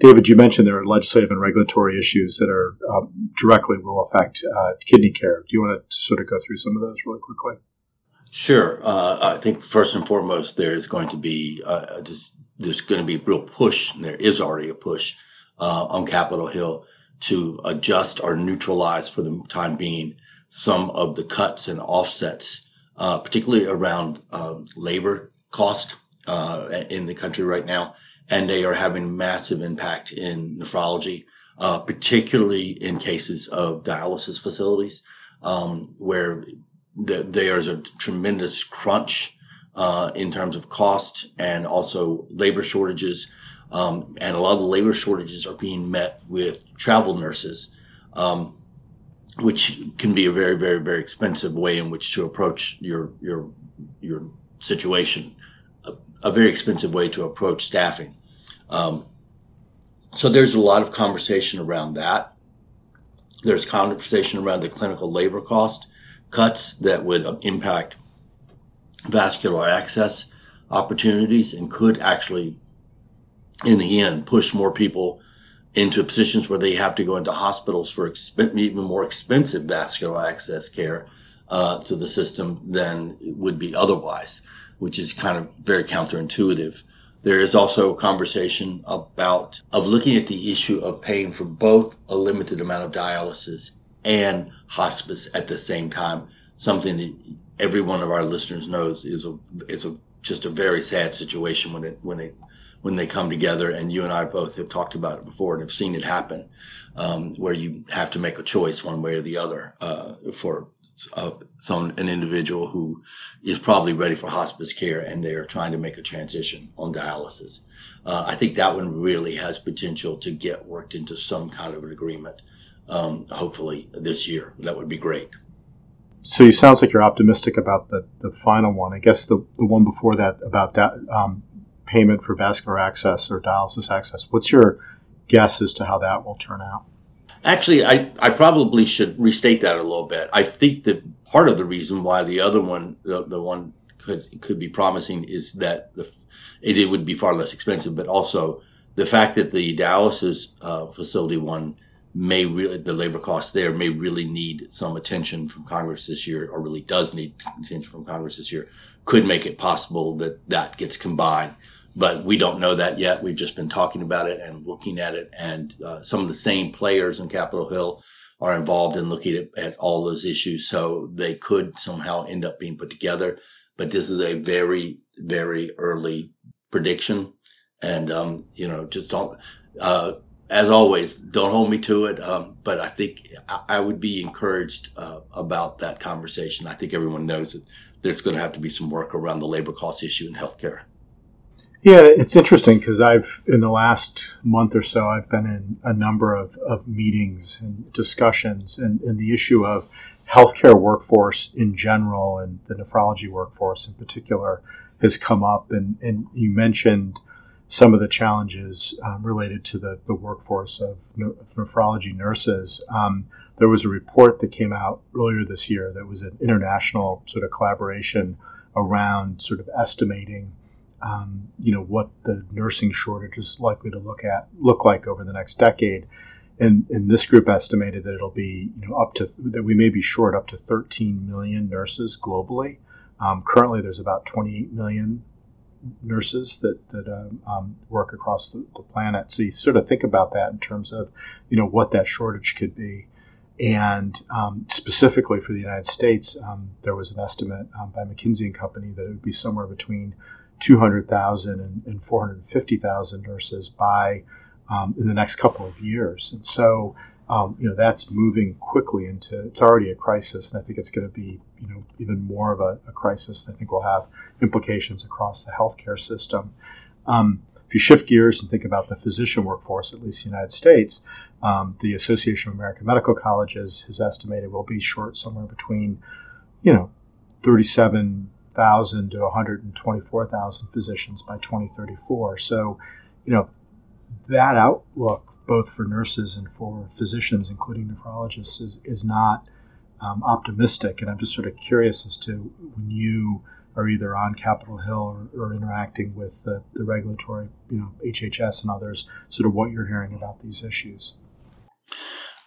David, you mentioned there are legislative and regulatory issues that are um, directly will affect uh, kidney care. Do you want to sort of go through some of those really quickly? Sure. Uh, I think first and foremost, there is going to be uh, this, there's going to be a real push, and there is already a push uh, on Capitol Hill to adjust or neutralize for the time being some of the cuts and offsets, uh, particularly around um, labor cost uh, in the country right now, and they are having massive impact in nephrology, uh, particularly in cases of dialysis facilities um, where the, there's a tremendous crunch uh, in terms of cost and also labor shortages. Um, and a lot of the labor shortages are being met with travel nurses, um, which can be a very, very, very expensive way in which to approach your your your situation. A, a very expensive way to approach staffing. Um, so there's a lot of conversation around that. There's conversation around the clinical labor cost cuts that would impact vascular access opportunities and could actually, in the end, push more people into positions where they have to go into hospitals for exp- even more expensive vascular access care uh, to the system than would be otherwise, which is kind of very counterintuitive. There is also a conversation about of looking at the issue of paying for both a limited amount of dialysis and hospice at the same time. Something that every one of our listeners knows is a is a just a very sad situation when it when it when they come together. And you and I both have talked about it before and have seen it happen, um, where you have to make a choice one way or the other uh, for uh, some an individual who is probably ready for hospice care and they are trying to make a transition on dialysis. Uh, I think that one really has potential to get worked into some kind of an agreement um, hopefully this year. That would be great. So you sounds like you're optimistic about the, the final one. I guess the, the one before that about that um, payment for vascular access or dialysis access. What's your guess as to how that will turn out? Actually, I, I probably should restate that a little bit. I think that part of the reason why the other one, the, the one could could be promising, is that the it, it would be far less expensive, but also the fact that the dialysis uh, facility one may really the labor costs there may really need some attention from Congress this year, or really does need attention from Congress this year, could make it possible that that gets combined. But we don't know that yet. We've just been talking about it and looking at it, and uh, some of the same players in Capitol Hill are involved in looking at, at all those issues. So they could somehow end up being put together. But this is a very, very early prediction, and um, you know, just don't. Uh, as always, don't hold me to it. Um, but I think I, I would be encouraged uh, about that conversation. I think everyone knows that there's going to have to be some work around the labor cost issue in healthcare. Yeah, it's interesting because I've, in the last month or so, I've been in a number of, of meetings and discussions, and, and the issue of healthcare workforce in general and the nephrology workforce in particular has come up. And, and you mentioned some of the challenges um, related to the, the workforce of, nephrology nurses. Um, there was a report that came out earlier this year that was an international sort of collaboration around sort of estimating, um, you know, what the nursing shortage is likely to look at look like over the next decade. And, and this group estimated that it'll be, you know, up to that we may be short up to 13 million nurses globally. Um, currently, there's about 28 million nurses that that um, um, work across the, the, planet. So you sort of think about that in terms of you know what that shortage could be. And um, specifically for the United States, um, there was an estimate by McKinsey and Company that it would be somewhere between 200,000 and, and 450,000 nurses by um, in the next couple of years. And so um, you know that's moving quickly into it's already a crisis, and I think it's going to be you know even more of a, a crisis. I think we'll have implications across the healthcare system. Um, if you shift gears and think about the physician workforce, at least in the United States, um, the Association of American Medical Colleges has estimated we'll be short somewhere between, you know, 37,000 to 124,000 physicians by 2034. So, you know, that outlook both for nurses and for physicians, including nephrologists, is, is not um, optimistic. And I'm just sort of curious as to when you are either on Capitol Hill or, or interacting with the, the regulatory, you know, HHS and others, sort of what you're hearing about these issues.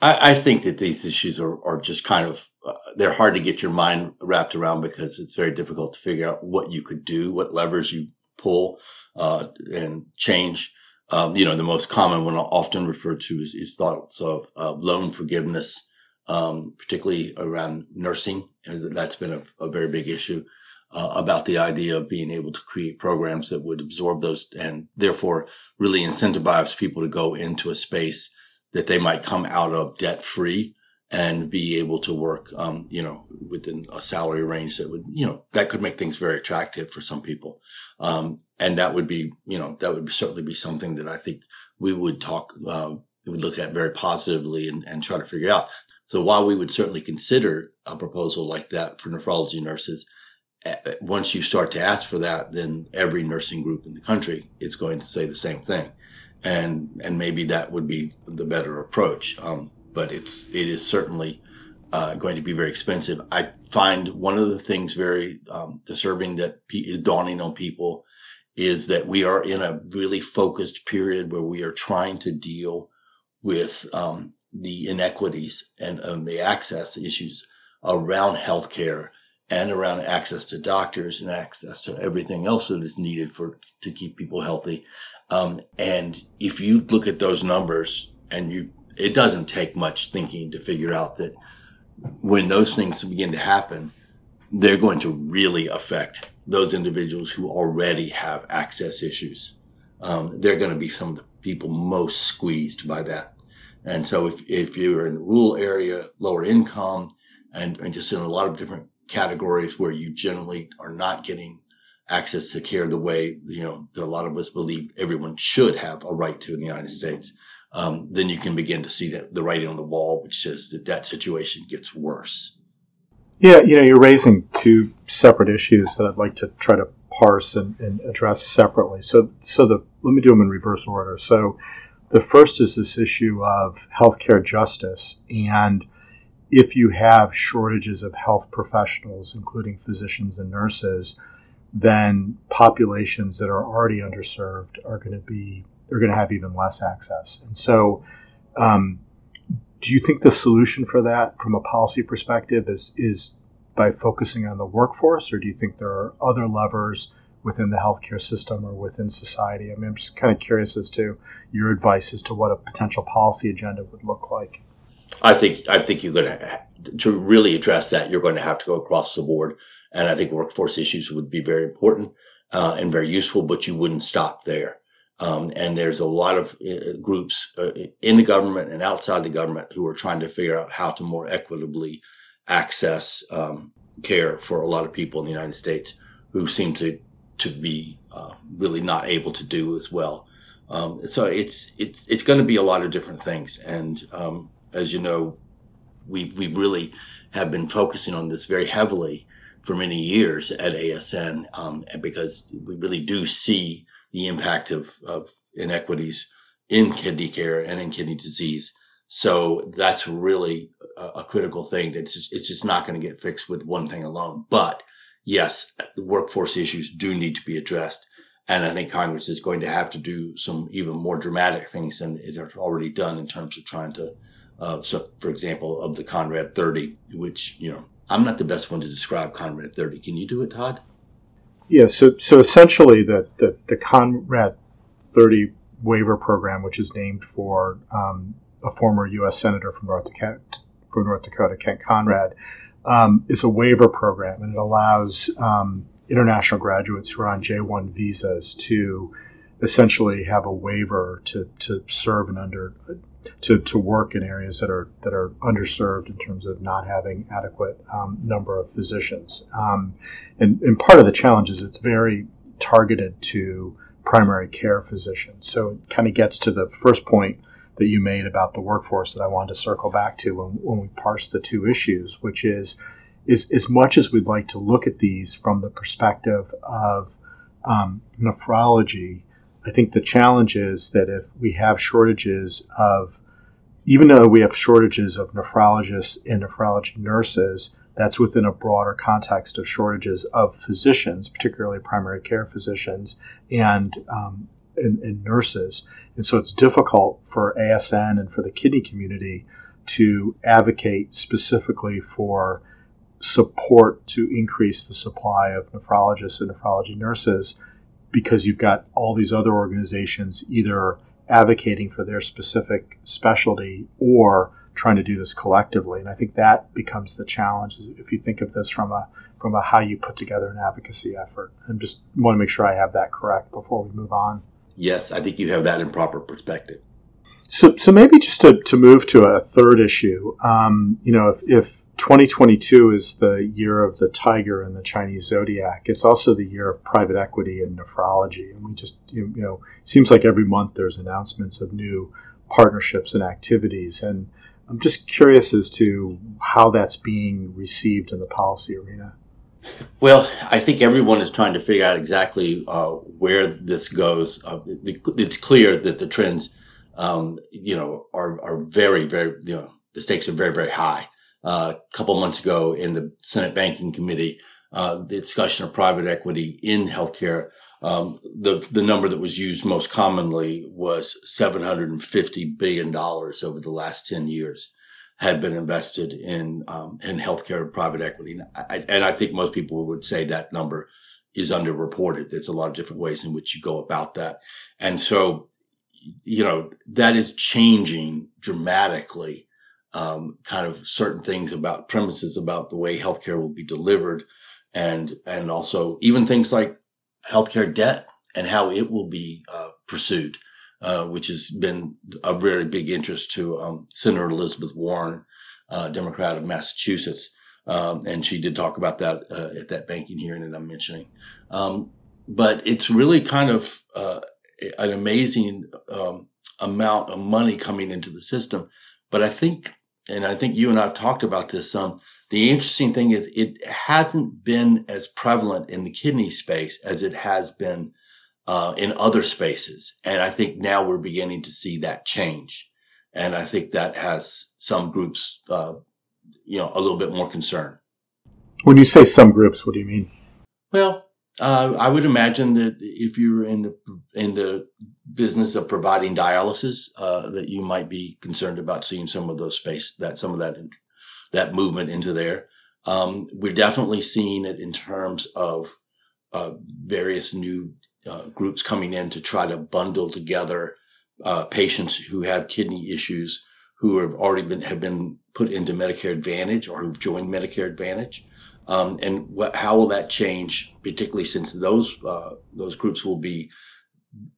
I, I think that these issues are, are just kind of uh, they're hard to get your mind wrapped around because it's very difficult to figure out what you could do, what levers you pull uh, and change. Um, you know, the most common one often referred to is, is thoughts of uh, loan forgiveness, um, particularly around nursing. That's been a, a very big issue uh, about the idea of being able to create programs that would absorb those and therefore really incentivize people to go into a space that they might come out of debt free and be able to work, um, you know, within a salary range that would, you know, that could make things very attractive for some people. Um, and that would be, you know, that would certainly be something that I think we would talk, uh, would look at very positively and, and try to figure out. So while we would certainly consider a proposal like that for nephrology nurses, once you start to ask for that, then every nursing group in the country is going to say the same thing. And, and maybe that would be the better approach. Um, but it's it is certainly uh, going to be very expensive. I find one of the things very um, disturbing that is dawning on people is that we are in a really focused period where we are trying to deal with um, the inequities and um, the access issues around healthcare and around access to doctors and access to everything else that is needed for to keep people healthy. Um, and if you look at those numbers and you it doesn't take much thinking to figure out that when those things begin to happen, they're going to really affect those individuals who already have access issues. Um, they're going to be some of the people most squeezed by that. And so if, if you're in a rural area, lower income, and, and just in a lot of different categories where you generally are not getting access to care the way, you know, that a lot of us believe everyone should have a right to in the United States, um, then you can begin to see that the writing on the wall, which says that that situation gets worse. Yeah, you know, you're raising two separate issues that I'd like to try to parse and, and address separately. So, so the let me do them in reverse order. So, the first is this issue of healthcare justice, and if you have shortages of health professionals, including physicians and nurses, then populations that are already underserved are going to be they're going to have even less access. And so, um, do you think the solution for that, from a policy perspective, is is by focusing on the workforce, or do you think there are other levers within the healthcare system or within society? I mean, I'm just kind of curious as to your advice as to what a potential policy agenda would look like. I think I think you're going to to really address that. You're going to have to go across the board, and I think workforce issues would be very important uh, and very useful. But you wouldn't stop there. Um, and there's a lot of uh, groups uh, in the government and outside the government who are trying to figure out how to more equitably access um, care for a lot of people in the United States who seem to to be uh, really not able to do as well. Um, so it's it's it's going to be a lot of different things, and um, as you know, we we really have been focusing on this very heavily for many years at ASN, um, because we really do see the impact of, of inequities in kidney care and in kidney disease. So that's really a, a critical thing. That's just, it's just not going to get fixed with one thing alone. But yes, the workforce issues do need to be addressed. And I think Congress is going to have to do some even more dramatic things than it has already done in terms of trying to, uh, so for example, of the Conrad 30, which, you know, I'm not the best one to describe Conrad 30. Can you do it, Todd? Yeah, so so essentially, the the, the Conrad 30 waiver program, which is named for um, a former U.S. senator from North Dakota, from North Dakota Kent Conrad, um, is a waiver program, and it allows um, international graduates who are on J-1 visas to essentially have a waiver to, to serve and under to, to work in areas that are that are underserved in terms of not having adequate um, number of physicians. Um, and, and part of the challenge is it's very targeted to primary care physicians. So it kind of gets to the first point that you made about the workforce that I wanted to circle back to when, when we parse the two issues, which is is as much as we'd like to look at these from the perspective of um, nephrology I think the challenge is that if we have shortages of, even though we have shortages of nephrologists and nephrology nurses, that's within a broader context of shortages of physicians, particularly primary care physicians and, um, and, and nurses. And so it's difficult for ASN and for the kidney community to advocate specifically for support to increase the supply of nephrologists and nephrology nurses because you've got all these other organizations either advocating for their specific specialty or trying to do this collectively. And I think that becomes the challenge if you think of this from a from a how you put together an advocacy effort. And just want to make sure I have that correct before we move on. Yes, I think you have that in proper perspective. So, so maybe just to, to move to a third issue, um, you know, if, if 2022 is the year of the tiger and the Chinese zodiac. It's also the year of private equity and nephrology. And we just, you, you know, seems like every month there's announcements of new partnerships and activities. And I'm just curious as to how that's being received in the policy arena. Well, I think everyone is trying to figure out exactly uh, where this goes. Uh, it's clear that the trends, um, you know, are, are very, very, you know, the stakes are very, very high a couple months ago in the Senate Banking Committee, uh, the discussion of private equity in healthcare. Um, the the number that was used most commonly was 750 billion dollars over the last 10 years had been invested in um, in healthcare private equity, and I, and I think most people would say that number is underreported. There's a lot of different ways in which you go about that, and so you know that is changing dramatically um, kind of certain things about premises about the way healthcare will be delivered and and also even things like healthcare debt and how it will be uh, pursued, uh, which has been a very big interest to um, Senator Elizabeth Warren, uh, Democrat of Massachusetts. Um, and she did talk about that uh, at that banking hearing that I'm mentioning. Um, but it's really kind of uh, an amazing um, amount of money coming into the system. But I think and I think you and I have talked about this some. The interesting thing is it hasn't been as prevalent in the kidney space as it has been uh, in other spaces, and I think now we're beginning to see that change, and I think that has some groups, uh, you know, a little bit more concern. When you say some groups, what do you mean? Well, uh, I would imagine that if you're in the in the business of providing dialysis, uh, that you might be concerned about seeing some of those space that some of that that movement into there. Um, we're definitely seeing it in terms of uh, various new uh, groups coming in to try to bundle together uh, patients who have kidney issues who have already been have been put into Medicare Advantage or who've joined Medicare Advantage um, and what, how will that change, particularly since those uh, those groups will be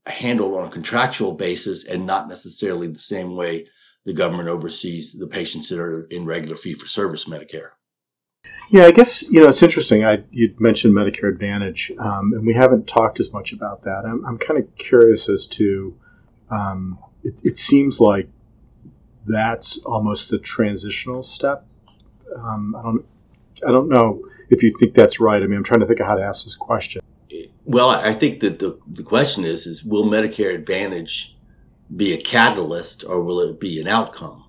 handled on a contractual basis and not necessarily the same way the government oversees the patients that are in regular fee for service Medicare. Yeah, I guess you know it's interesting. I you mentioned Medicare Advantage, um, and we haven't talked as much about that. I'm, I'm kind of curious as to. Um, it, it, seems like that's almost the transitional step. Um, I don't I don't know if you think that's right. I mean, I'm trying to think of how to ask this question. Well, I think that the, the question is, is will Medicare Advantage be a catalyst or will it be an outcome?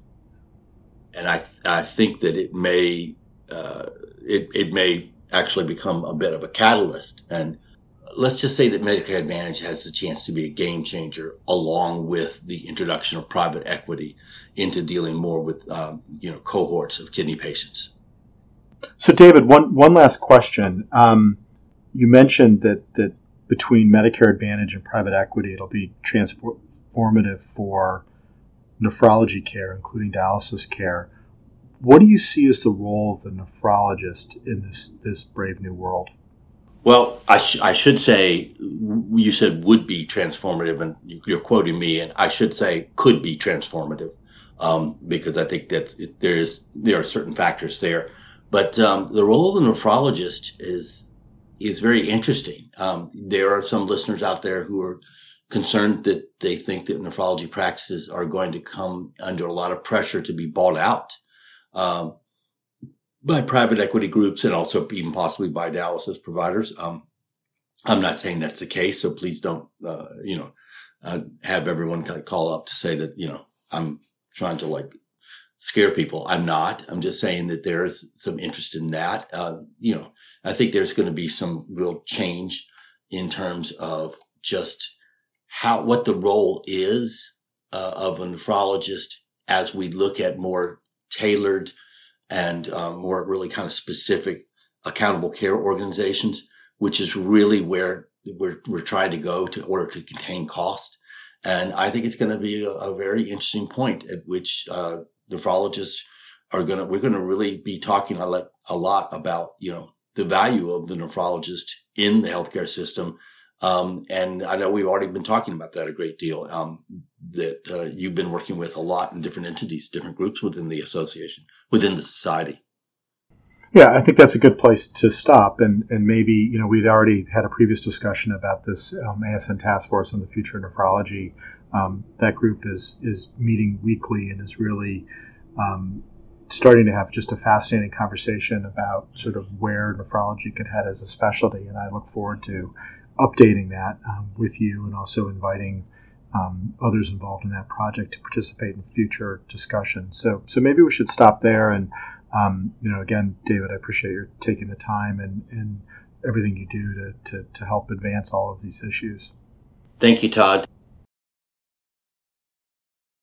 And I, I think that it may, uh, it, it may actually become a bit of a catalyst. And let's just say that Medicare Advantage has the chance to be a game changer along with the introduction of private equity into dealing more with, um, you know, cohorts of kidney patients. So, David, one one last question. Um, you mentioned that that between Medicare Advantage and private equity, it'll be transformative for nephrology care, including dialysis care. What do you see as the role of the nephrologist in this this brave new world? Well, I, sh- I should say you said would be transformative, and you're quoting me, and I should say could be transformative um, because I think that there's there are certain factors there. But um, the role of the nephrologist is is very interesting. Um, there are some listeners out there who are concerned that they think that nephrology practices are going to come under a lot of pressure to be bought out um, by private equity groups and also even possibly by dialysis providers. Um, I'm not saying that's the case, so please don't, uh, you know, uh, have everyone call up to say that you know I'm trying to like scare people. I'm not. I'm just saying that there's some interest in that. Uh, you know, I think there's going to be some real change in terms of just how what the role is uh, of a nephrologist as we look at more tailored and um, more really kind of specific accountable care organizations, which is really where we're, we're trying to go to order to contain cost. And I think it's going to be a, a very interesting point at which uh, nephrologists are going to, we're going to really be talking a lot, about, you know, the value of the nephrologist in the healthcare system. Um, and I know we've already been talking about that a great deal. Um, that uh, you've been working with a lot in different entities, different groups within the association, within the society. Yeah, I think that's a good place to stop. And, and maybe, you know, we'd already had a previous discussion about this um, ASN task force on the future of nephrology. Um, that group is, is meeting weekly and is really um, starting to have just a fascinating conversation about sort of where nephrology could head as a specialty. And I look forward to updating that um, with you and also inviting um, others involved in that project to participate in future discussions. So, so maybe we should stop there and um, you know, again, David, I appreciate your taking the time and, and everything you do to, to, to help advance all of these issues. Thank you, Todd.